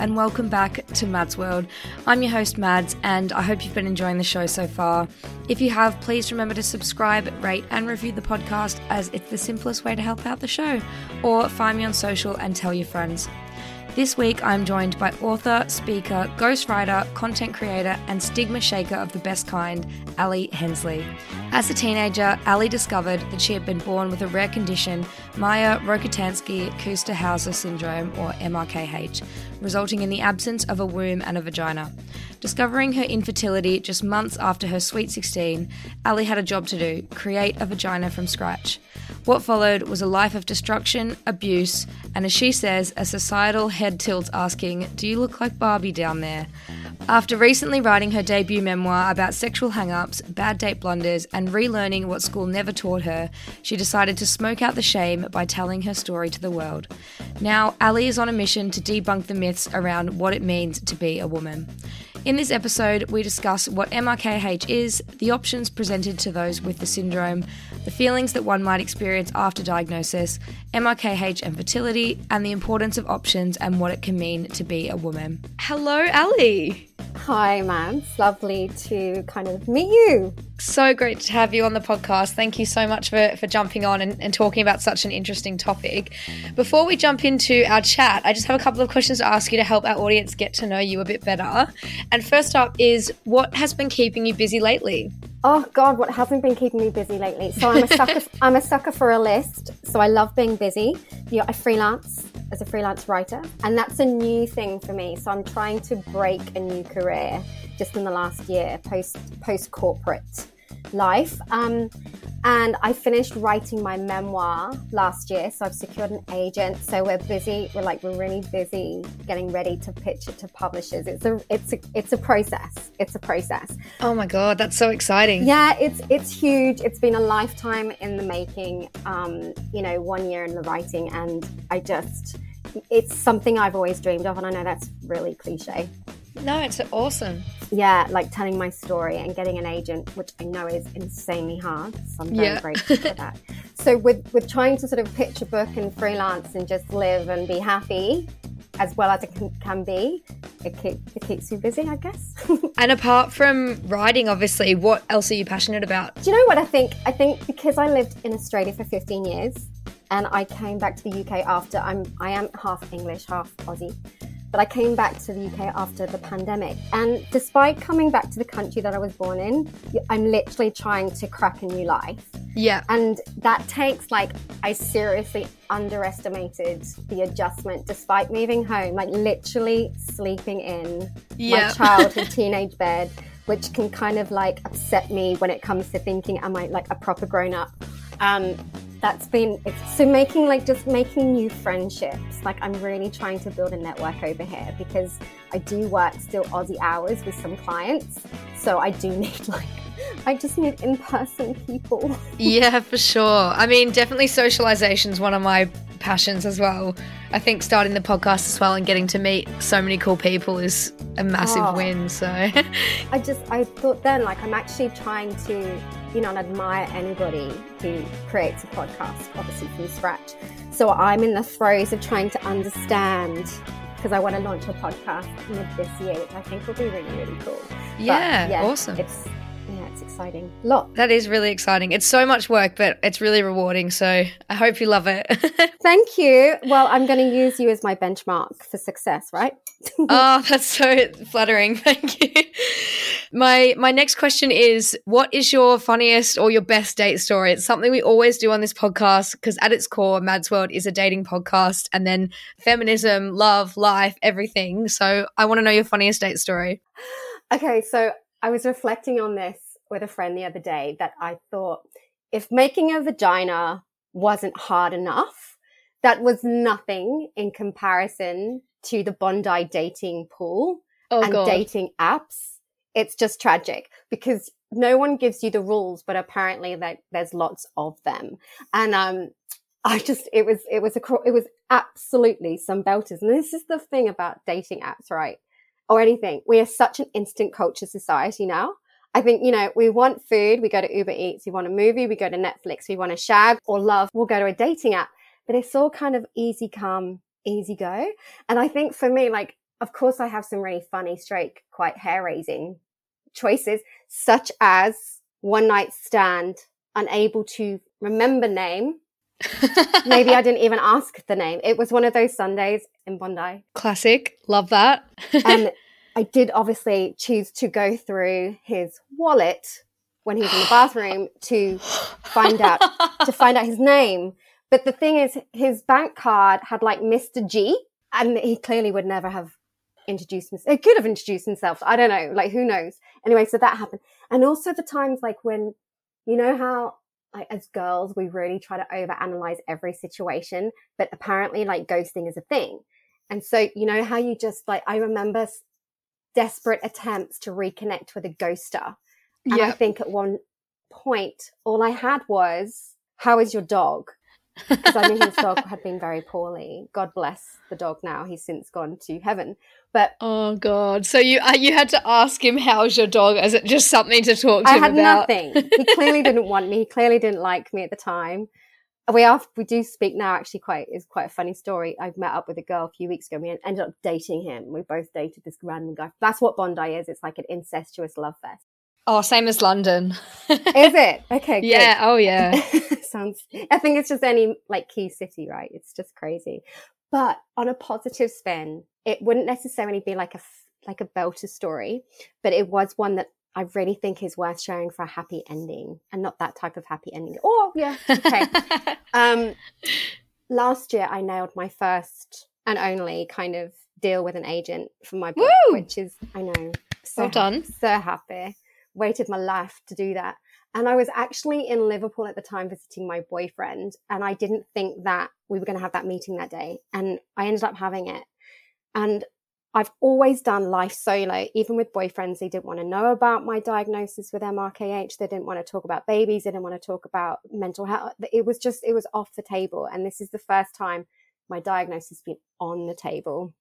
and welcome back to Mads World. I'm your host, Mads, and I hope you've been enjoying the show so far. If you have, please remember to subscribe, rate, and review the podcast, as it's the simplest way to help out the show. Or find me on social and tell your friends. This week, I'm joined by author, speaker, ghostwriter, content creator, and stigma shaker of the best kind, Ally Hensley. As a teenager, Ally discovered that she had been born with a rare condition, Mayer Rokitansky Küster Hauser syndrome, or MRKH, resulting in the absence of a womb and a vagina. Discovering her infertility just months after her sweet 16, Ally had a job to do create a vagina from scratch. What followed was a life of destruction, abuse, and as she says, a societal head tilt asking, Do you look like Barbie down there? After recently writing her debut memoir about sexual hang ups, bad date blunders, and relearning what school never taught her, she decided to smoke out the shame by telling her story to the world. Now, Ally is on a mission to debunk the myths around what it means to be a woman. In this episode, we discuss what MRKH is, the options presented to those with the syndrome, the feelings that one might experience after diagnosis, MRKH and fertility, and the importance of options and what it can mean to be a woman. Hello, Ally. Hi, Mads. Lovely to kind of meet you. So great to have you on the podcast. Thank you so much for, for jumping on and, and talking about such an interesting topic. Before we jump into our chat, I just have a couple of questions to ask you to help our audience get to know you a bit better. And first up is what has been keeping you busy lately? Oh God, what hasn't been keeping me busy lately? So I'm a sucker. I'm a sucker for a list. So I love being busy. You know, I freelance as a freelance writer, and that's a new thing for me. So I'm trying to break a new career just in the last year, post post corporate life. Um, and I finished writing my memoir last year, so I've secured an agent. So we're busy. We're like we're really busy getting ready to pitch it to publishers. It's a it's a it's a process. It's a process. Oh my god, that's so exciting! Yeah, it's it's huge. It's been a lifetime in the making. Um, you know, one year in the writing, and I just it's something I've always dreamed of, and I know that's really cliche. No, it's awesome. Yeah, like telling my story and getting an agent, which I know is insanely hard. So I'm very yeah. grateful for that. So with with trying to sort of pitch a book and freelance and just live and be happy, as well as it can, can be, it, keep, it keeps you busy, I guess. and apart from writing, obviously, what else are you passionate about? Do you know what I think? I think because I lived in Australia for 15 years, and I came back to the UK after I'm I am half English, half Aussie. But I came back to the UK after the pandemic. And despite coming back to the country that I was born in, I'm literally trying to crack a new life. Yeah. And that takes like, I seriously underestimated the adjustment despite moving home, like literally sleeping in yeah. my childhood teenage bed, which can kind of like upset me when it comes to thinking, am I like a proper grown up? Um, that's been so making like just making new friendships. Like i'm really trying to build a network over here because i do work still aussie hours with some clients. So i do need like i just need in-person people. Yeah for sure. I mean definitely socialization is one of my passions as well. I think starting the podcast as well and getting to meet so many cool people is a massive oh. win. So I just I thought then like I'm actually trying to you know admire anybody who creates a podcast, obviously from scratch. So I'm in the throes of trying to understand because I want to launch a podcast mid this year, which I think will be really really cool. Yeah, but, yeah awesome. It's it's exciting. A Lot. That is really exciting. It's so much work, but it's really rewarding. So I hope you love it. Thank you. Well, I'm going to use you as my benchmark for success, right? oh, that's so flattering. Thank you. My my next question is what is your funniest or your best date story? It's something we always do on this podcast because at its core, Mad's World is a dating podcast and then feminism, love, life, everything. So I want to know your funniest date story. Okay, so I was reflecting on this with a friend the other day that I thought if making a vagina wasn't hard enough, that was nothing in comparison to the Bondi dating pool oh, and God. dating apps. It's just tragic because no one gives you the rules, but apparently like there's lots of them. And, um, I just, it was, it was a, it was absolutely some belters. And this is the thing about dating apps, right? or anything. We are such an instant culture society now. I think, you know, we want food, we go to Uber Eats, we want a movie, we go to Netflix, we want a shag or love, we'll go to a dating app. But it's all kind of easy come, easy go. And I think for me, like, of course, I have some really funny, straight, quite hair raising choices, such as one night stand, unable to remember name. Maybe I didn't even ask the name. It was one of those Sundays in Bondi. Classic. Love that. and I did obviously choose to go through his wallet when he was in the bathroom to find out to find out his name. But the thing is, his bank card had like Mr. G, and he clearly would never have introduced himself. He could have introduced himself. I don't know. Like, who knows? Anyway, so that happened. And also the times like when, you know how like as girls, we really try to overanalyze every situation, but apparently like ghosting is a thing. And so, you know how you just like, I remember desperate attempts to reconnect with a ghoster. And yep. I think at one point, all I had was, how is your dog? Because I knew his dog had been very poorly. God bless the dog now. He's since gone to heaven. But oh god, so you uh, you had to ask him how's your dog? Is it just something to talk to I him had about? nothing. He clearly didn't want me. He clearly didn't like me at the time. We are we do speak now. Actually, quite is quite a funny story. I've met up with a girl a few weeks ago. and We ended up dating him. We both dated this random guy. That's what Bondi is. It's like an incestuous love fest. Oh, same as London. is it? Okay. Yeah. Oh, yeah. Sounds. I think it's just any like key city, right? It's just crazy. But on a positive spin, it wouldn't necessarily be like a like a belter story, but it was one that I really think is worth sharing for a happy ending, and not that type of happy ending. Oh yeah, okay. um, last year I nailed my first and only kind of deal with an agent for my book, Woo! which is I know so well done, so happy. Waited my life to do that. And I was actually in Liverpool at the time visiting my boyfriend, and I didn't think that we were going to have that meeting that day. And I ended up having it. And I've always done life solo, even with boyfriends. They didn't want to know about my diagnosis with MRKH. They didn't want to talk about babies. They didn't want to talk about mental health. It was just, it was off the table. And this is the first time my diagnosis has been on the table.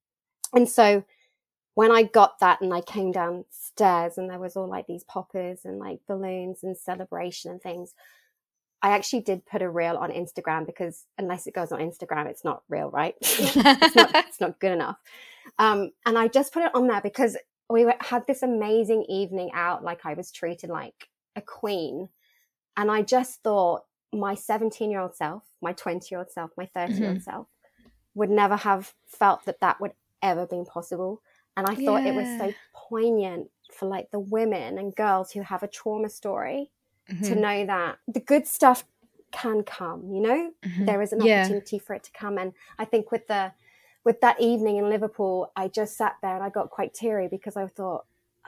And so when I got that and I came downstairs and there was all like these poppers and like balloons and celebration and things, I actually did put a reel on Instagram because unless it goes on Instagram, it's not real, right? it's, not, it's, not, good enough. Um, and I just put it on there because we had this amazing evening out. Like I was treated like a queen. And I just thought my 17 year old self, my 20 year old self, my 30 year old mm-hmm. self would never have felt that that would ever been possible. And I thought yeah. it was so poignant for like the women and girls who have a trauma story mm-hmm. to know that the good stuff can come, you know, mm-hmm. there is an yeah. opportunity for it to come. And I think with the, with that evening in Liverpool, I just sat there and I got quite teary because I thought,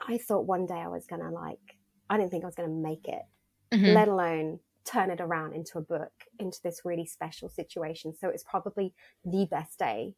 I thought one day I was going to like, I didn't think I was going to make it, mm-hmm. let alone turn it around into a book, into this really special situation. So it's probably the best day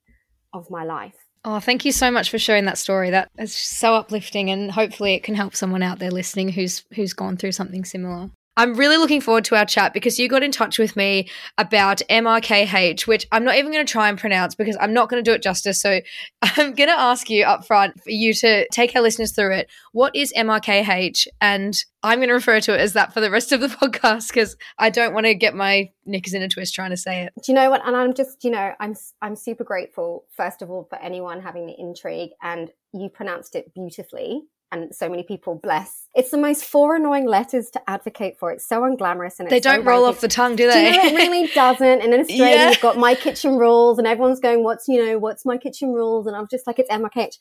of my life. Oh, thank you so much for sharing that story. That is so uplifting and hopefully it can help someone out there listening who's who's gone through something similar. I'm really looking forward to our chat because you got in touch with me about MRKH, which I'm not even going to try and pronounce because I'm not going to do it justice. So I'm going to ask you up front for you to take our listeners through it. What is MRKH? And I'm going to refer to it as that for the rest of the podcast because I don't want to get my knickers in a twist trying to say it. Do you know what? And I'm just, you know, I'm I'm super grateful first of all for anyone having the intrigue, and you pronounced it beautifully and so many people bless. It's the most four annoying letters to advocate for. It's so unglamorous and they don't so roll off the tongue, do they? Do you know, it really doesn't. And in Australia, yeah. you've got my kitchen rules, and everyone's going, "What's you know, what's my kitchen rules?" And I'm just like, "It's MRKH."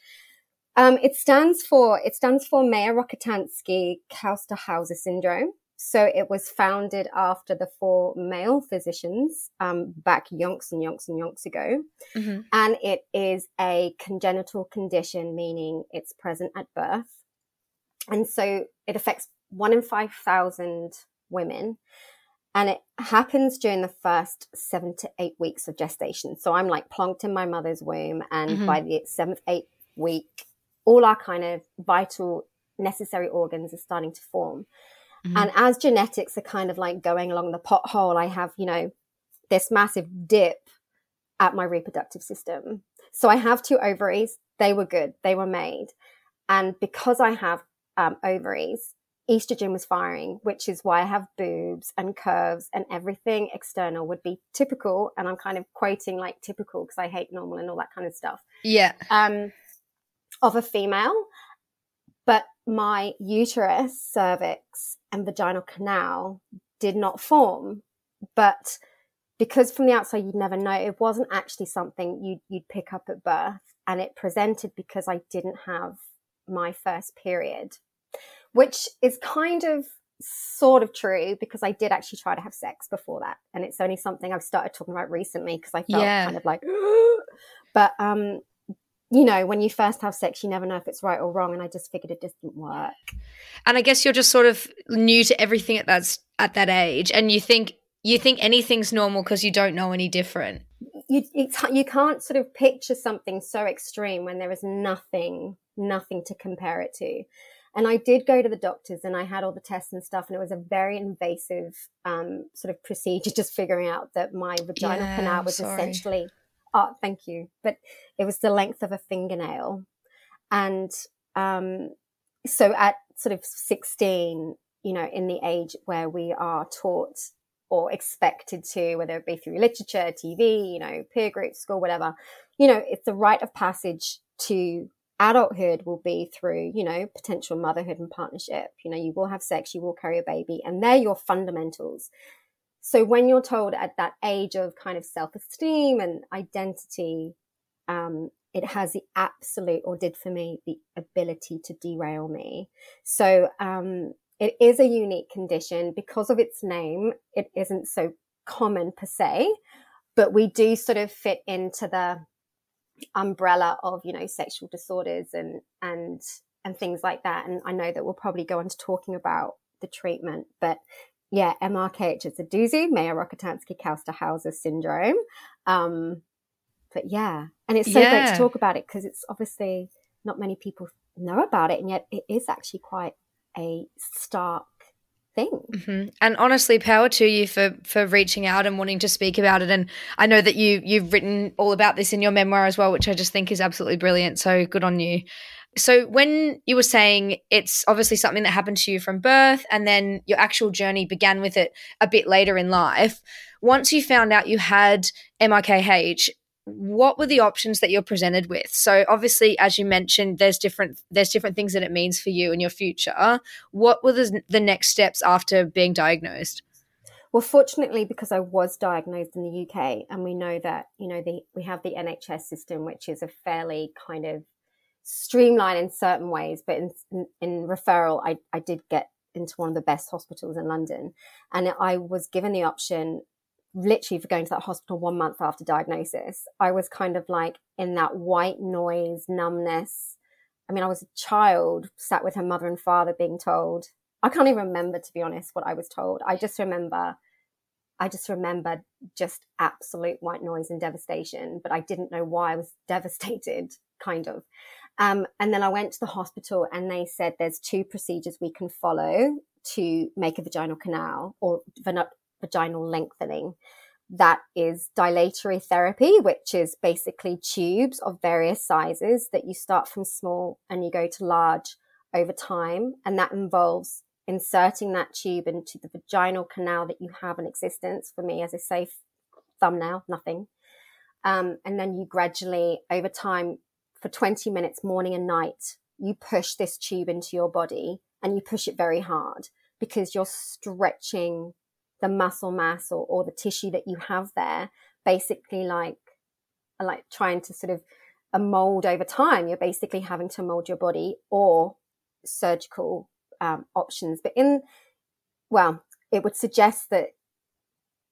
Um, it stands for it stands for Mayer-Rokitansky Kauster-Hauser syndrome. So it was founded after the four male physicians um, back yonks and yonks and yonks ago. Mm-hmm. And it is a congenital condition, meaning it's present at birth. And so it affects one in 5,000 women. And it happens during the first seven to eight weeks of gestation. So I'm like plonked in my mother's womb. And mm-hmm. by the seventh, eighth week, all our kind of vital, necessary organs are starting to form. Mm-hmm. And as genetics are kind of like going along the pothole, I have, you know, this massive dip at my reproductive system. So I have two ovaries. They were good. They were made. And because I have um, ovaries, estrogen was firing, which is why I have boobs and curves and everything external would be typical. And I'm kind of quoting like typical because I hate normal and all that kind of stuff. Yeah. Um, of a female. But my uterus, cervix, and vaginal canal did not form. But because from the outside you'd never know, it wasn't actually something you'd, you'd pick up at birth. And it presented because I didn't have my first period, which is kind of sort of true because I did actually try to have sex before that. And it's only something I've started talking about recently because I felt yeah. kind of like, but, um, you know, when you first have sex, you never know if it's right or wrong. And I just figured it just didn't work. And I guess you're just sort of new to everything at that, at that age. And you think, you think anything's normal because you don't know any different. You, you can't sort of picture something so extreme when there is nothing nothing to compare it to. And I did go to the doctors and I had all the tests and stuff, and it was a very invasive um, sort of procedure, just figuring out that my vaginal yeah, canal was sorry. essentially, oh, thank you, but it was the length of a fingernail. And um, so at sort of 16, you know, in the age where we are taught or expected to, whether it be through literature, TV, you know, peer groups, school, whatever, you know, it's the rite of passage to adulthood will be through, you know, potential motherhood and partnership. You know, you will have sex, you will carry a baby, and they're your fundamentals. So when you're told at that age of kind of self esteem and identity, um, it has the absolute, or did for me, the ability to derail me. So um, it is a unique condition because of its name. It isn't so common per se, but we do sort of fit into the umbrella of you know sexual disorders and and and things like that and i know that we'll probably go on to talking about the treatment but yeah mrkh it's a doozy Mayer-Rokitansky Kauster-Hauser syndrome um but yeah and it's so yeah. great to talk about it because it's obviously not many people know about it and yet it is actually quite a stark thing. Mm-hmm. And honestly, power to you for for reaching out and wanting to speak about it. And I know that you you've written all about this in your memoir as well, which I just think is absolutely brilliant. So good on you. So when you were saying it's obviously something that happened to you from birth, and then your actual journey began with it a bit later in life. Once you found out you had MRKH, what were the options that you're presented with? So obviously as you mentioned there's different there's different things that it means for you and your future. What were the, the next steps after being diagnosed? Well fortunately because i was diagnosed in the uk and we know that you know the we have the nhs system which is a fairly kind of streamlined in certain ways but in, in referral I, I did get into one of the best hospitals in london. And i was given the option literally for going to that hospital one month after diagnosis, I was kind of like in that white noise, numbness. I mean, I was a child sat with her mother and father being told, I can't even remember, to be honest, what I was told. I just remember, I just remember just absolute white noise and devastation, but I didn't know why I was devastated, kind of. Um, and then I went to the hospital and they said there's two procedures we can follow to make a vaginal canal or vaginal lengthening. That is dilatory therapy, which is basically tubes of various sizes that you start from small and you go to large over time. And that involves inserting that tube into the vaginal canal that you have in existence. For me, as a safe thumbnail, nothing. Um, and then you gradually, over time, for 20 minutes, morning and night, you push this tube into your body and you push it very hard because you're stretching the muscle mass or, or the tissue that you have there, basically like, like trying to sort of a mold over time. You're basically having to mold your body or surgical um, options. But in, well, it would suggest that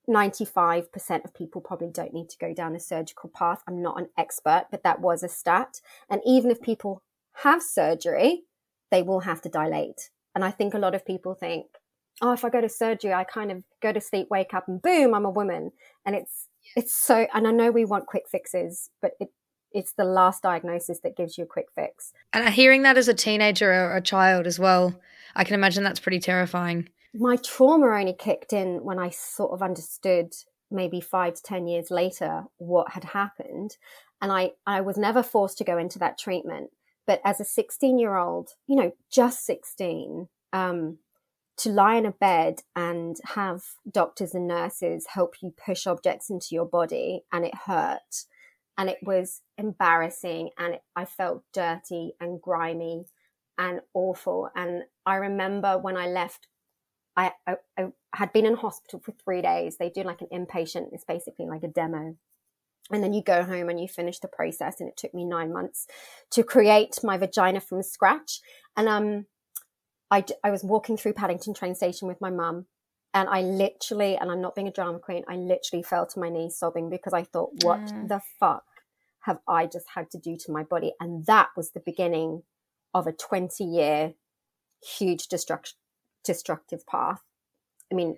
95% of people probably don't need to go down a surgical path. I'm not an expert, but that was a stat. And even if people have surgery, they will have to dilate. And I think a lot of people think, oh, if I go to surgery, I kind of go to sleep, wake up, and boom, I'm a woman. And it's it's so. And I know we want quick fixes, but it it's the last diagnosis that gives you a quick fix. And hearing that as a teenager or a child as well, I can imagine that's pretty terrifying. My trauma only kicked in when I sort of understood maybe five to 10 years later what had happened. And I, I was never forced to go into that treatment. But as a 16 year old, you know, just 16, um, to lie in a bed and have doctors and nurses help you push objects into your body and it hurt and it was embarrassing and it, I felt dirty and grimy and awful. And I remember when I left, I, I, I had been in hospital for three days. They do like an inpatient, it's basically like a demo. And then you go home and you finish the process. And it took me nine months to create my vagina from scratch. And um, I, I was walking through Paddington train station with my mum and I literally, and I'm not being a drama queen, I literally fell to my knees sobbing because I thought, what mm. the fuck have I just had to do to my body? And that was the beginning of a 20 year huge destruct- destructive path. I mean,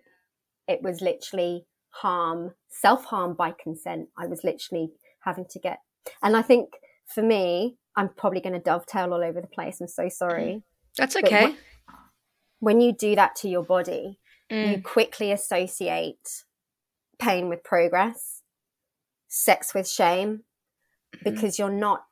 it was literally harm, self harm by consent. I was literally having to get, and I think for me, I'm probably going to dovetail all over the place. I'm so sorry. That's okay. When, you do that to your body, mm. you quickly associate pain with progress, sex with shame, mm-hmm. because you're not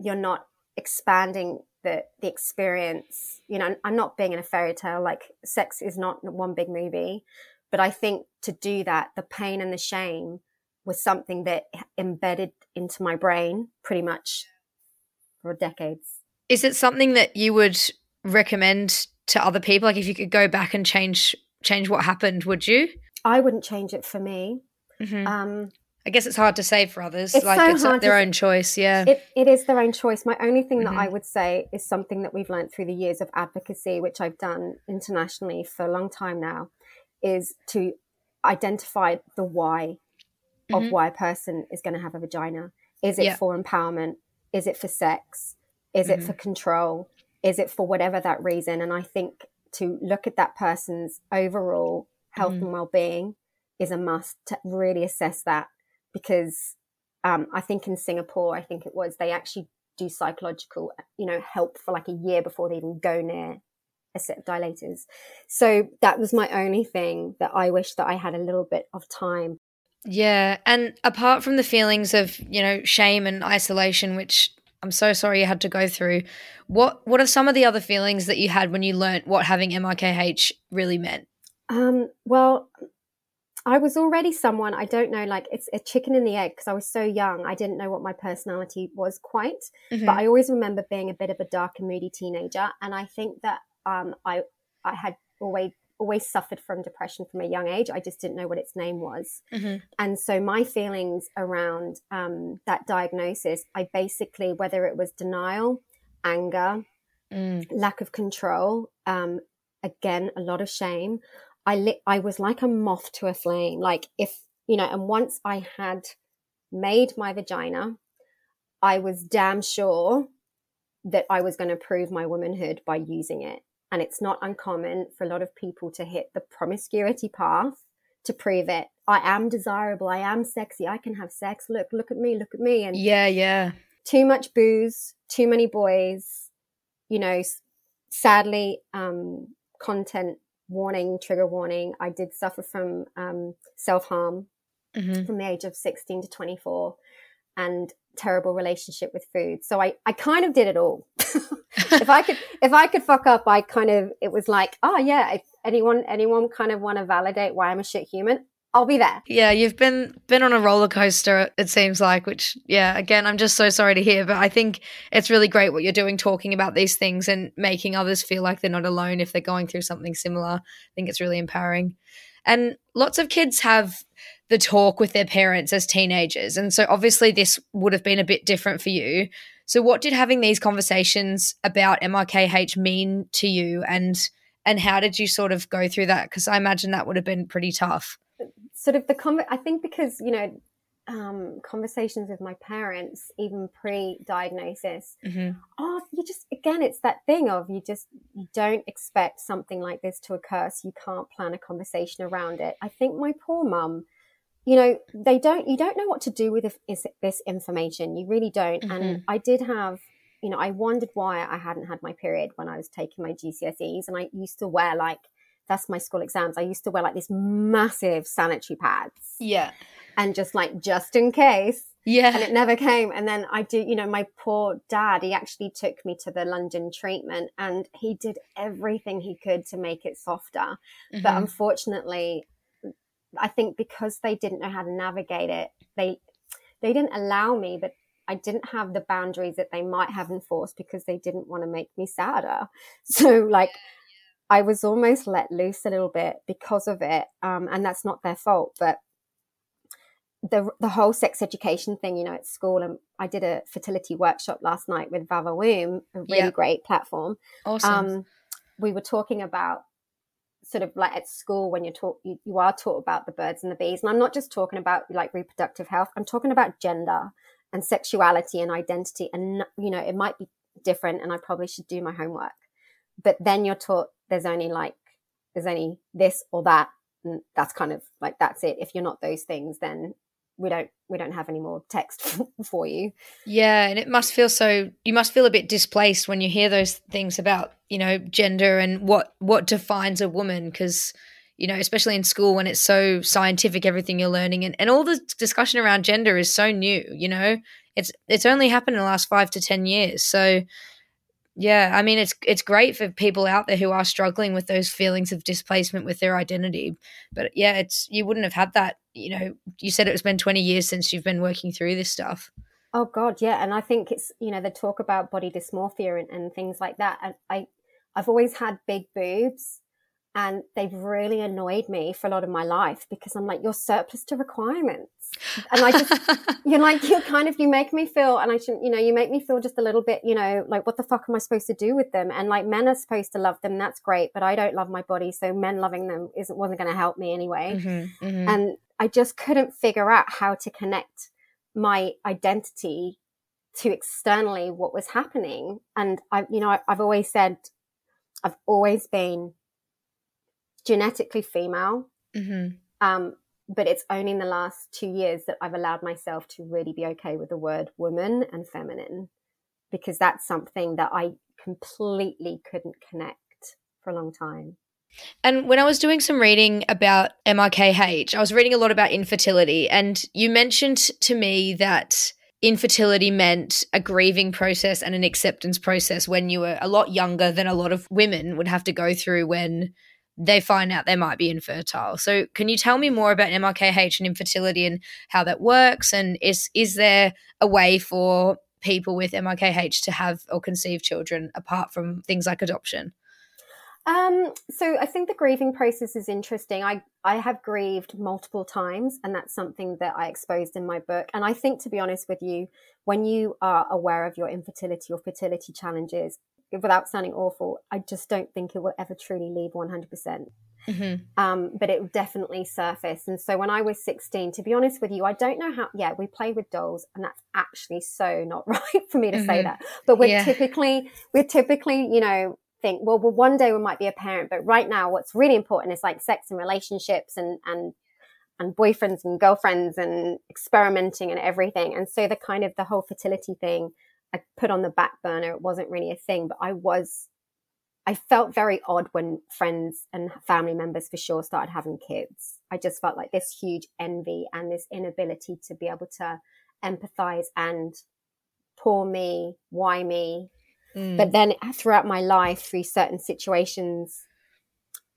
you're not expanding the the experience. You know, I'm not being in a fairy tale. Like sex is not one big movie, but I think to do that, the pain and the shame was something that embedded into my brain pretty much for decades. Is it something that you would recommend to other people? Like if you could go back and change change what happened, would you? I wouldn't change it for me. Mm-hmm. Um, I guess it's hard to say for others. It's like so it's their to, own choice. Yeah. It, it is their own choice. My only thing mm-hmm. that I would say is something that we've learned through the years of advocacy, which I've done internationally for a long time now, is to identify the why mm-hmm. of why a person is going to have a vagina. Is it yeah. for empowerment? Is it for sex? Is mm-hmm. it for control? Is it for whatever that reason? And I think to look at that person's overall health mm-hmm. and well-being is a must to really assess that because um, I think in Singapore, I think it was, they actually do psychological, you know, help for like a year before they even go near a set of dilators. So that was my only thing that I wish that I had a little bit of time. Yeah. And apart from the feelings of, you know, shame and isolation, which I'm so sorry you had to go through, what what are some of the other feelings that you had when you learnt what having MRKH really meant? Um, well, I was already someone, I don't know, like it's a chicken and the egg because I was so young. I didn't know what my personality was quite. Mm-hmm. But I always remember being a bit of a dark and moody teenager. And I think that um, I, I had always, always suffered from depression from a young age. I just didn't know what its name was. Mm-hmm. And so my feelings around um, that diagnosis, I basically, whether it was denial, anger, mm. lack of control, um, again, a lot of shame. I lit, I was like a moth to a flame. Like if, you know, and once I had made my vagina, I was damn sure that I was going to prove my womanhood by using it. And it's not uncommon for a lot of people to hit the promiscuity path to prove it. I am desirable. I am sexy. I can have sex. Look, look at me. Look at me. And yeah, yeah. Too much booze, too many boys, you know, sadly, um, content warning, trigger warning. I did suffer from um, self harm mm-hmm. from the age of 16 to 24 and terrible relationship with food. So I, I kind of did it all. if I could, if I could fuck up, I kind of, it was like, oh yeah, if anyone, anyone kind of want to validate why I'm a shit human, I'll be there. Yeah, you've been been on a roller coaster it seems like, which yeah, again, I'm just so sorry to hear, but I think it's really great what you're doing talking about these things and making others feel like they're not alone if they're going through something similar. I think it's really empowering. And lots of kids have the talk with their parents as teenagers. And so obviously this would have been a bit different for you. So what did having these conversations about MRKH mean to you and and how did you sort of go through that because I imagine that would have been pretty tough sort of the con- I think because you know um, conversations with my parents, even pre-diagnosis. Mm-hmm. Oh, you just again, it's that thing of you just you don't expect something like this to occur, so you can't plan a conversation around it. I think my poor mum, you know, they don't you don't know what to do with this, this information. You really don't. Mm-hmm. And I did have. You know, I wondered why I hadn't had my period when I was taking my GCSEs, and I used to wear like that's my school exams. I used to wear like these massive sanitary pads. Yeah. And just like, just in case. Yeah. And it never came. And then I do, you know, my poor dad, he actually took me to the London treatment and he did everything he could to make it softer. Mm-hmm. But unfortunately, I think because they didn't know how to navigate it, they, they didn't allow me, but I didn't have the boundaries that they might have enforced because they didn't want to make me sadder. So like I was almost let loose a little bit because of it. Um, and that's not their fault, but the the whole sex education thing, you know, at school, and I did a fertility workshop last night with Vavawoom, a really yeah. great platform. Awesome. Um, we were talking about sort of like at school when you're taught you, you are taught about the birds and the bees, and I'm not just talking about like reproductive health. I'm talking about gender and sexuality and identity, and you know, it might be different, and I probably should do my homework. But then you're taught there's only like there's only this or that and that's kind of like that's it if you're not those things then we don't we don't have any more text for you. Yeah and it must feel so you must feel a bit displaced when you hear those things about you know gender and what what defines a woman because you know especially in school when it's so scientific everything you're learning and, and all the discussion around gender is so new you know? It's it's only happened in the last five to ten years so yeah, I mean it's it's great for people out there who are struggling with those feelings of displacement with their identity. But yeah, it's you wouldn't have had that, you know, you said it's been 20 years since you've been working through this stuff. Oh god, yeah, and I think it's, you know, the talk about body dysmorphia and, and things like that. And I I've always had big boobs and they've really annoyed me for a lot of my life because I'm like, you're surplus to requirements. And I just, you're like, you kind of, you make me feel, and I should, you know, you make me feel just a little bit, you know, like, what the fuck am I supposed to do with them? And like, men are supposed to love them. That's great. But I don't love my body. So men loving them isn't, wasn't going to help me anyway. Mm-hmm, mm-hmm. And I just couldn't figure out how to connect my identity to externally what was happening. And I, you know, I, I've always said, I've always been genetically female. Mm-hmm. Um, but it's only in the last two years that I've allowed myself to really be okay with the word woman and feminine because that's something that I completely couldn't connect for a long time. And when I was doing some reading about MRKH, I was reading a lot about infertility. And you mentioned to me that infertility meant a grieving process and an acceptance process when you were a lot younger than a lot of women would have to go through when they find out they might be infertile. So, can you tell me more about MRKH and infertility and how that works? And is is there a way for people with MRKH to have or conceive children apart from things like adoption? Um, so I think the grieving process is interesting. I, I have grieved multiple times, and that's something that I exposed in my book. And I think, to be honest with you, when you are aware of your infertility or fertility challenges, without sounding awful, I just don't think it will ever truly leave 100%. percent mm-hmm. um, but it definitely surface. And so when I was 16, to be honest with you, I don't know how, yeah, we play with dolls and that's actually so not right for me to mm-hmm. say that. But we're yeah. typically, we're typically, you know, think, well, well, one day we might be a parent, but right now what's really important is like sex and relationships and, and, and boyfriends and girlfriends and experimenting and everything. And so the kind of the whole fertility thing I put on the back burner. It wasn't really a thing, but I was I felt very odd when friends and family members for sure started having kids. I just felt like this huge envy and this inability to be able to empathize and poor me, why me. Mm. But then throughout my life, through certain situations,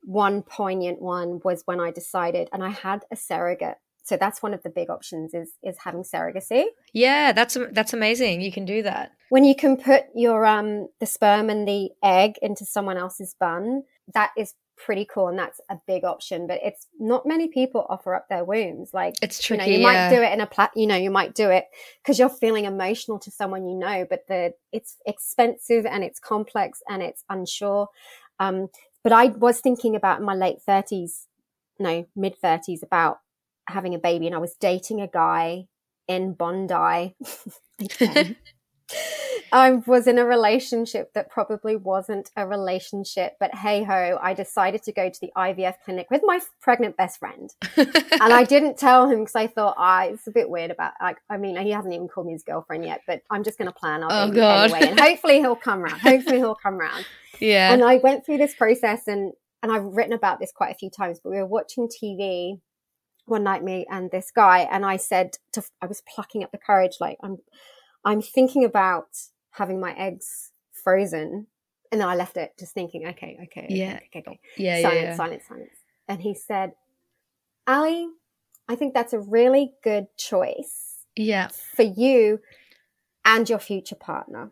one poignant one was when I decided, and I had a surrogate. So that's one of the big options is is having surrogacy. Yeah, that's that's amazing. You can do that when you can put your um the sperm and the egg into someone else's bun. That is pretty cool and that's a big option but it's not many people offer up their wombs like it's tricky you, know, you yeah. might do it in a plat you know you might do it because you're feeling emotional to someone you know but the it's expensive and it's complex and it's unsure um but i was thinking about my late 30s no mid 30s about having a baby and i was dating a guy in bondi I was in a relationship that probably wasn't a relationship, but hey ho, I decided to go to the IVF clinic with my pregnant best friend. and I didn't tell him because I thought, ah, it's a bit weird about, like, I mean, he hasn't even called me his girlfriend yet, but I'm just going to plan our oh, baby God. anyway. And hopefully he'll come around. Hopefully he'll come around. Yeah. And I went through this process and, and I've written about this quite a few times, but we were watching TV one night, me and this guy, and I said to, I was plucking up the courage, like, I'm, I'm thinking about having my eggs frozen. And then I left it just thinking, okay, okay, yeah, okay, okay. Yeah, silence, yeah, yeah. silence, silence. And he said, Ally, I think that's a really good choice. Yeah. For you and your future partner.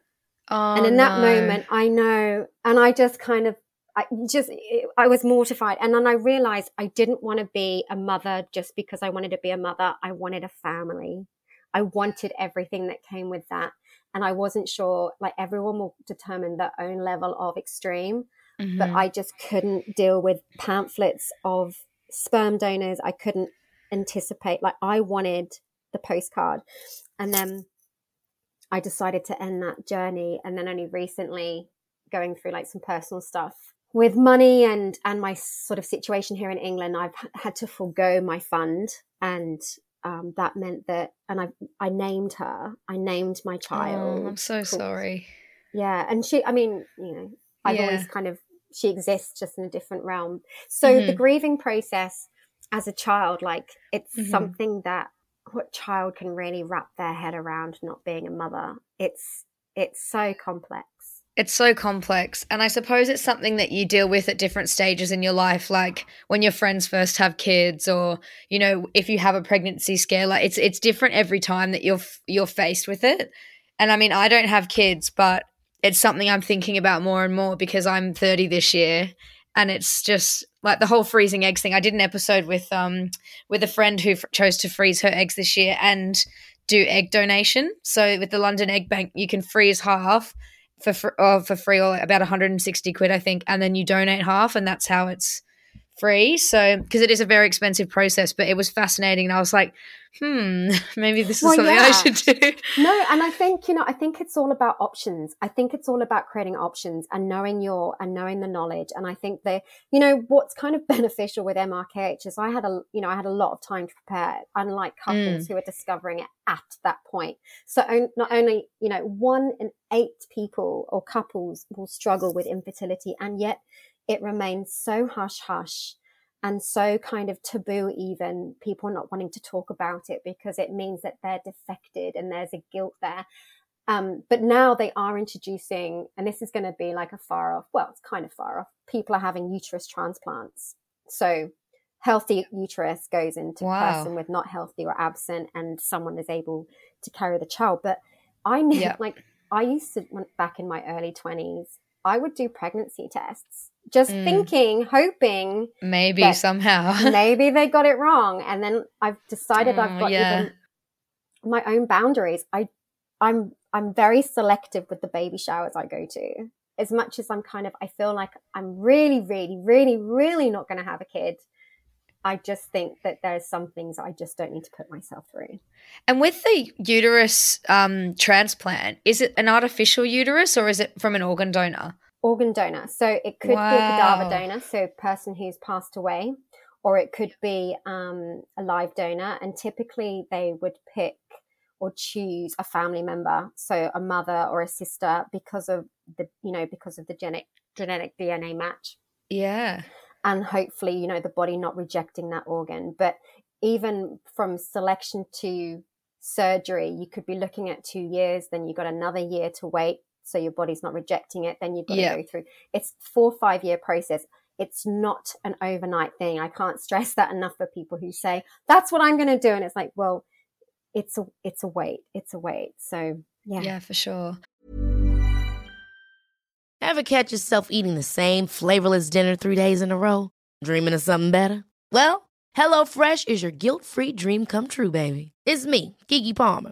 Oh, and in that no. moment, I know, and I just kind of, I just, I was mortified. And then I realized I didn't want to be a mother just because I wanted to be a mother. I wanted a family. I wanted everything that came with that and I wasn't sure, like everyone will determine their own level of extreme, mm-hmm. but I just couldn't deal with pamphlets of sperm donors. I couldn't anticipate, like, I wanted the postcard. And then I decided to end that journey. And then only recently going through like some personal stuff with money and and my sort of situation here in England, I've had to forego my fund and um, that meant that, and I I named her. I named my child. Oh, I'm so sorry. Yeah, and she. I mean, you know, I've yeah. always kind of she exists just in a different realm. So mm-hmm. the grieving process as a child, like it's mm-hmm. something that what child can really wrap their head around not being a mother. It's it's so complex. It's so complex. And I suppose it's something that you deal with at different stages in your life, like when your friends first have kids or, you know, if you have a pregnancy scare, like it's it's different every time that you're you're faced with it. And I mean, I don't have kids, but it's something I'm thinking about more and more because I'm 30 this year and it's just like the whole freezing eggs thing. I did an episode with um with a friend who f- chose to freeze her eggs this year and do egg donation. So with the London Egg Bank, you can freeze half for fr- oh, for free or about 160 quid I think and then you donate half and that's how it's free. So because it is a very expensive process but it was fascinating. And I was like hmm maybe this is well, something yeah. I should do. No and I think you know I think it's all about options. I think it's all about creating options and knowing your and knowing the knowledge. And I think that you know what's kind of beneficial with MRKH is I had a you know I had a lot of time to prepare unlike couples mm. who are discovering it at that point. So not only you know one in eight people or couples will struggle with infertility and yet it remains so hush hush and so kind of taboo even people not wanting to talk about it because it means that they're defected and there's a guilt there um, but now they are introducing and this is going to be like a far off well it's kind of far off people are having uterus transplants so healthy uterus goes into wow. person with not healthy or absent and someone is able to carry the child but i knew yeah. like i used to back in my early 20s i would do pregnancy tests just mm. thinking, hoping maybe somehow maybe they got it wrong, and then I've decided I've got yeah. even my own boundaries. I I'm I'm very selective with the baby showers I go to. As much as I'm kind of, I feel like I'm really, really, really, really not going to have a kid. I just think that there's some things I just don't need to put myself through. And with the uterus um, transplant, is it an artificial uterus or is it from an organ donor? Organ donor. So it could wow. be a cadaver donor, so a person who's passed away, or it could be um, a live donor. And typically they would pick or choose a family member, so a mother or a sister, because of the you know because of the genetic genetic DNA match. Yeah. And hopefully, you know, the body not rejecting that organ. But even from selection to surgery, you could be looking at two years, then you've got another year to wait. So your body's not rejecting it. Then you've got Yeah. to go through. It's four, five year process. It's not an overnight thing. I can't stress that enough for people who say, that's what I'm going to do. And it's like, well, it's a, it's a wait. It's a wait. So yeah. Yeah, for sure. Ever catch yourself eating the same flavorless dinner three days in a row? Dreaming of something better? Well, HelloFresh is your guilt-free dream come true, baby. It's me, Keke Palmer.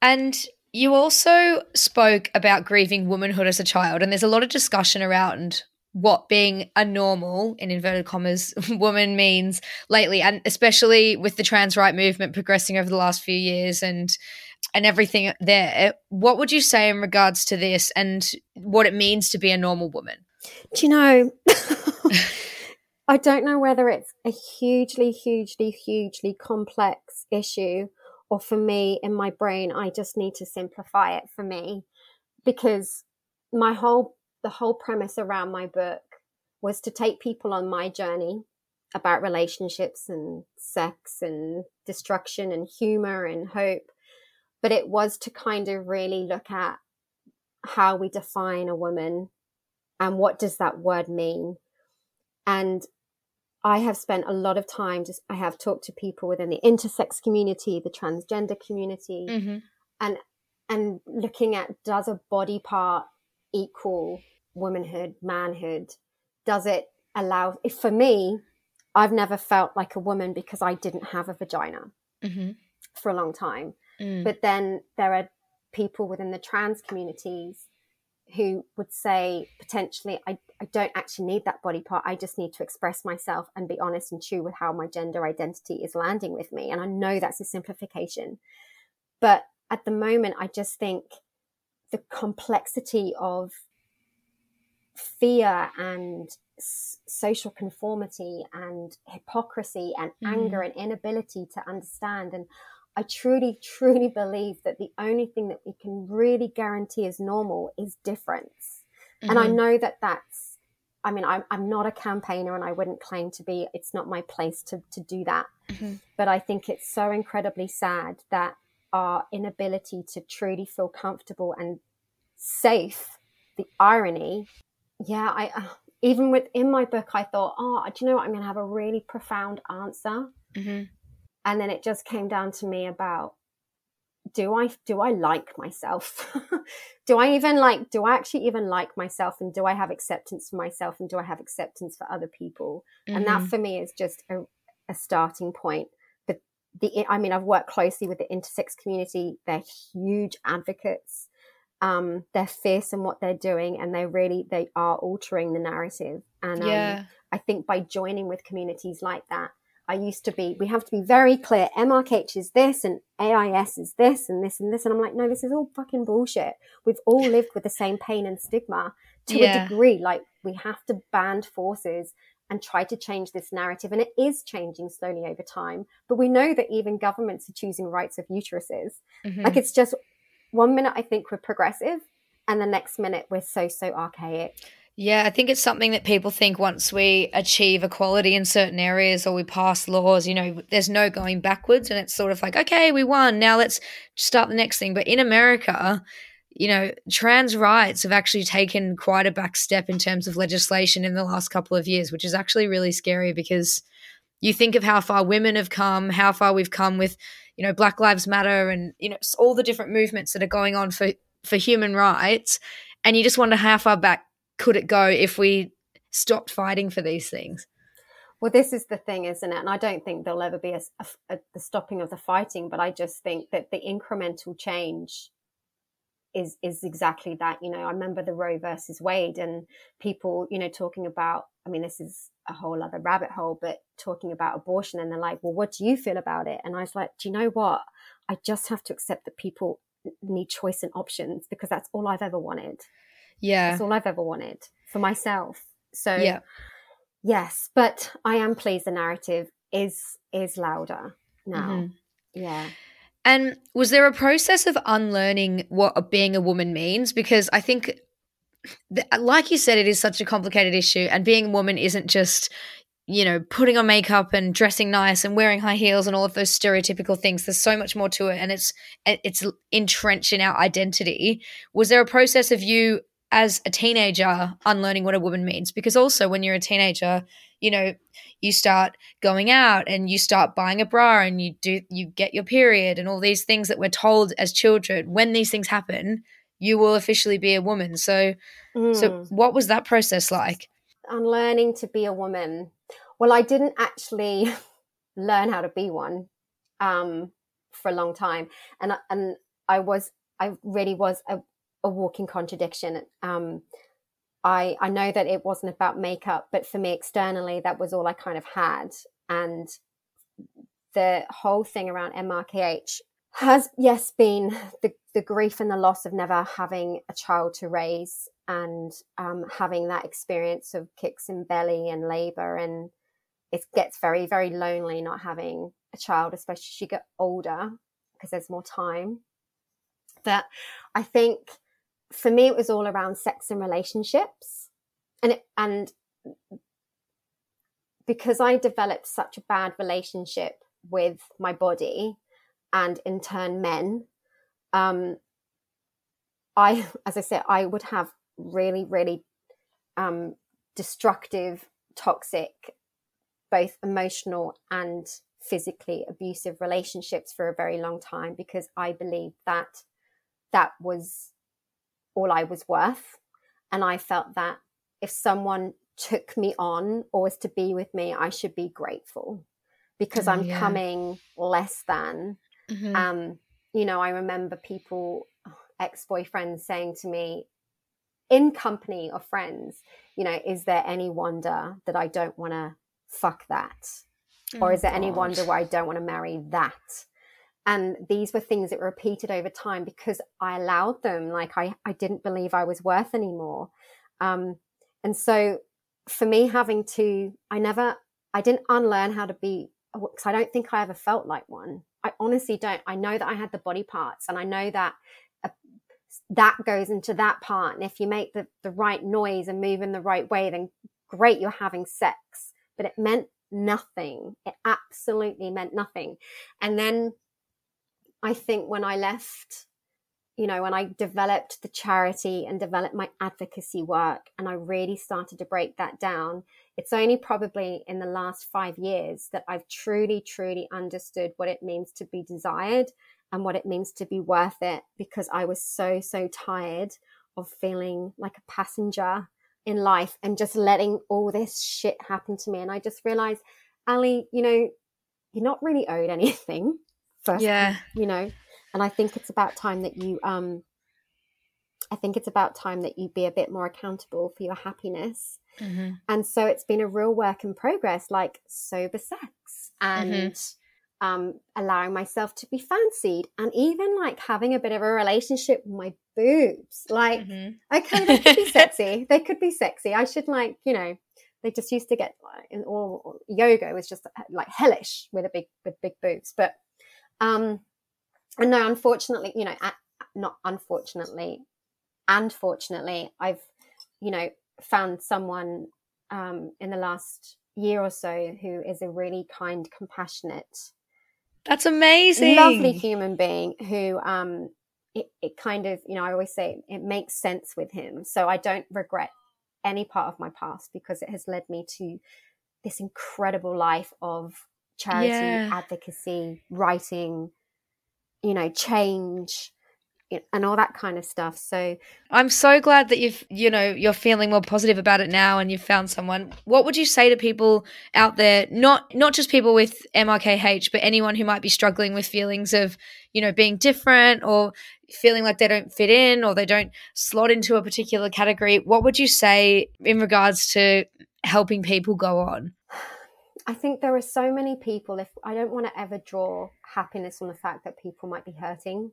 And you also spoke about grieving womanhood as a child, and there's a lot of discussion around what being a normal, in inverted commas, woman means lately, and especially with the trans right movement progressing over the last few years and and everything there. What would you say in regards to this and what it means to be a normal woman? Do you know? I don't know whether it's a hugely, hugely, hugely complex issue, or for me in my brain, I just need to simplify it for me because my whole the whole premise around my book was to take people on my journey about relationships and sex and destruction and humor and hope but it was to kind of really look at how we define a woman and what does that word mean and i have spent a lot of time just i have talked to people within the intersex community the transgender community Mm-hmm. and and looking at does a body part equal womanhood manhood does it allow if for me i've never felt like a woman because i didn't have a vagina Mm-hmm. for a long time Mm. but then there are people within the trans communities who would say potentially I, I don't actually need that body part. I just need to express myself and be honest and true with how my gender identity is landing with me. And i know that's a simplification. But at the moment i just think the complexity of fear and s- social conformity and hypocrisy and anger mm. and inability to understand. And I truly, truly believe that the only thing that we can really guarantee as normal is difference. And I mm-hmm. know that that's, I mean, I'm, I'm not a campaigner and I wouldn't claim to be, it's not my place to, to do that. Mhm. But I think it's so incredibly sad that our inability to truly feel comfortable and safe, the irony, yeah, I uh, even within my book, I thought, oh, do you know what? I'm going to have a really profound answer. Mm-hmm. And then it just came down to me about do I do I like myself? do I even like do I actually even like myself and do I have acceptance for myself and do I have acceptance for other people? Mm-hmm. And that mm-hmm. for me is just a, a starting point. But the I mean I've worked closely with the intersex community. They're huge advocates. Um, they're fierce in what they're doing and they really they are altering the narrative. And um, yeah. I think by joining with communities like that, I used to be, we have to be very clear. MRKH is this and AIS is this and this and this. And I'm like, no, this is all fucking bullshit. We've all lived with the same pain and stigma to yeah. a degree. Like we have to band forces and try to change this narrative. And it is changing slowly over time. But we know that even governments are choosing rights of uteruses. Mm-hmm. Like it's just one minute I think we're progressive and the next minute we're so, so archaic. Yeah, I think it's something that people think once we achieve equality in certain areas or we pass laws, you know, there's no going backwards. And it's sort of like, okay, we won. Now let's start the next thing. But in America, you know, trans rights have actually taken quite a back step in terms of legislation in the last couple of years, which is actually really scary because you think of how far women have come, how far we've come with, you know, Black Lives Matter and, you know, all the different movements that are going on for, for human rights. And you just wonder how far back could it go if we stopped fighting for these things? Well, this is the thing, isn't it? And I don't think there'll ever be a, a, a, the stopping of the fighting, but I just think that the incremental change is is exactly that. You know, I remember the Roe versus Wade and people, you know, talking about. I mean, this is a whole other rabbit hole, but talking about abortion, and they're like, "Well, what do you feel about it?" And I was like, "Do you know what? I just have to accept that people need choice and options because that's all I've ever wanted." Yeah. That's all I've ever wanted for myself. So yeah. yes, but I am pleased the narrative is is louder now. Mm-hmm. Yeah. And was there a process of unlearning what being a woman means? Because I think, like you said, it is such a complicated issue, and being a woman isn't just, you know, putting on makeup and dressing nice and wearing high heels and all of those stereotypical things. There's so much more to it, and it's it's entrenched in our identity. Was there a process of you as a teenager unlearning what a woman means. Because also when you're a teenager you know you start going out and you start buying a bra and you do you get your period and all these things that we're told as children when these things happen you will officially be a woman. So mm. so what was that process like? Unlearning to be a woman. Well i didn't actually learn how to be one um, for a long time. And and i was i really was a a walking contradiction. Um, I I know that it wasn't about makeup, but for me externally, that was all I kind of had, and the whole thing around MRKH has yes been the the grief and the loss of never having a child to raise and um, having that experience of kicks in belly and labor. And it gets very very lonely not having a child especially as you get older because there's more time. That i think for me, it was all around sex and relationships. And, it, and because I developed such a bad relationship with my body and in turn men, um, I, as I said, I would have really, really um, destructive, toxic, both emotional and physically abusive relationships for a very long time because I believed that that was all I was worth. And I felt that if someone took me on or was to be with me, I should be grateful because I'm yeah. coming less than. Mm-hmm. Um, you know, I remember people, ex boyfriends saying to me in company of friends, you know, is there any wonder that I don't want to fuck that? Oh, or is there God. any wonder why I don't want to marry that? And these were things that were repeated over time because i allowed them like i, I didn't believe i was worth anymore. Um, and so for me having to i never i didn't unlearn how to be because i don't think i ever felt like one. I honestly don't. I know that i had the body parts and i know that uh, that goes into that part. And if you make the, the right noise and move in the right way then great you're having sex. But it meant nothing. It absolutely meant nothing. And then I think when I left, you know, when I developed the charity and developed my advocacy work, and I really started to break that down, it's only probably in the last five years that I've truly, truly understood what it means to be desired and what it means to be worth it because I was so, so tired of feeling like a passenger in life and just letting all this shit happen to me. And I just realized, Ally, you know, you're not really owed anything. First, Yeah. you know, and I think it's about time that you, um, I think it's about time that you be a bit more accountable for your happiness. Mhm. And so it's been a real work in progress, like sober sex and um, allowing myself to be fancied and even like having a bit of a relationship with my boobs. Like, Mhm. okay, they could be sexy. They could be sexy. I should like, you know, they just used to get like in all yoga was just like hellish with a big with big boobs. But um and no, unfortunately, you know, not unfortunately, and fortunately, I've, you know, found someone um in the last year or so who is a really kind, compassionate, That's amazing. lovely human being who um it, it kind of you know i always say it makes sense with him so i don't regret any part of my past because it has led me to this incredible life of charity Yeah. advocacy writing you know change and all that kind of stuff so I'm so glad that you've, you know, you're feeling more positive about it now and you've found someone. What would you say to people out there, not not just people with MRKH, but anyone who might be struggling with feelings of, you know, being different or feeling like they don't fit in or they don't slot into a particular category? What would you say in regards to helping people go on? I think there are so many people. If I don't want to ever draw happiness on the fact that people might be hurting,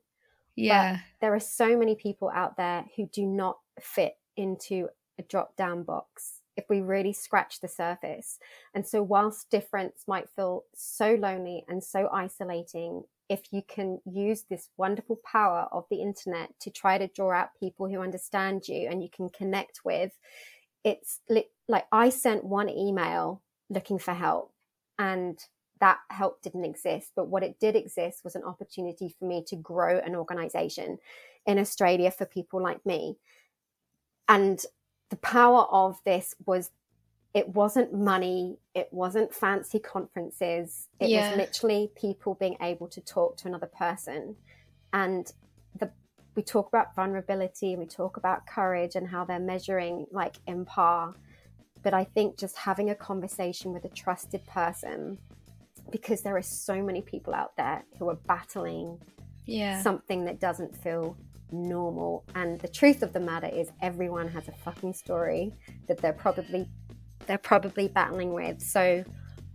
Yeah. there are so many people out there who do not fit into a drop down box if we really scratch the surface. And so, whilst difference might feel so lonely and so isolating, if you can use this wonderful power of the internet to try to draw out people who understand you and you can connect with, it's li- like I sent one email looking for help and that help didn't exist. But what it did exist was an opportunity for me to grow an organization in Australia for people like me. And the power of this was it wasn't money, it wasn't fancy conferences, it Yeah. was literally people being able to talk to another person. And the we talk about vulnerability and we talk about courage and how they're measuring like in par. But I think just having a conversation with a trusted person because there are so many people out there who are battling Yeah. something that doesn't feel normal. And the truth of the matter is everyone has a fucking story that they're probably they're probably battling with. So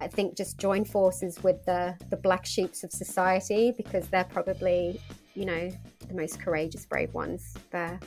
I think just join forces with the the black sheeps of society because they're probably, you know, the most courageous, brave ones there.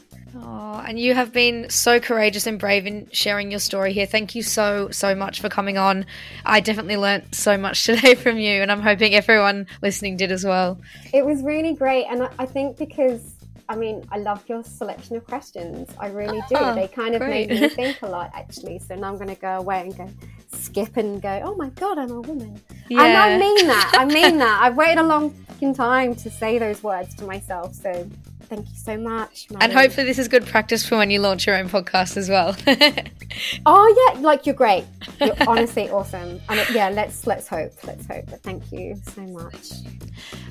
Oh, and you have been so courageous and brave in sharing your story here. Thank you so, so much for coming on. I definitely learnt so much today from you, and I'm hoping everyone listening did as well. It was really great, and I- I think because I mean I love your selection of questions. I really do. Oh, they kind of great. made me think a lot, actually. So now I'm going to go away and go skip and go. Oh my god, I'm a woman. And I mean that. I mean that. I've waited a long fucking time to say those words to myself. So thank you so much. And hopefully, this is good practice for when you launch your own podcast as well. Oh yeah, like you're great. You're honestly awesome. And it, yeah, let's let's hope. Let's hope. But thank you so much.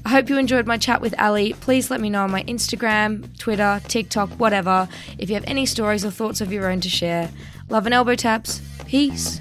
I hope you enjoyed my chat with Ally. Please let me know on my Instagram, Twitter, TikTok, whatever, if you have any stories or thoughts of your own to share. Love and elbow taps. Peace.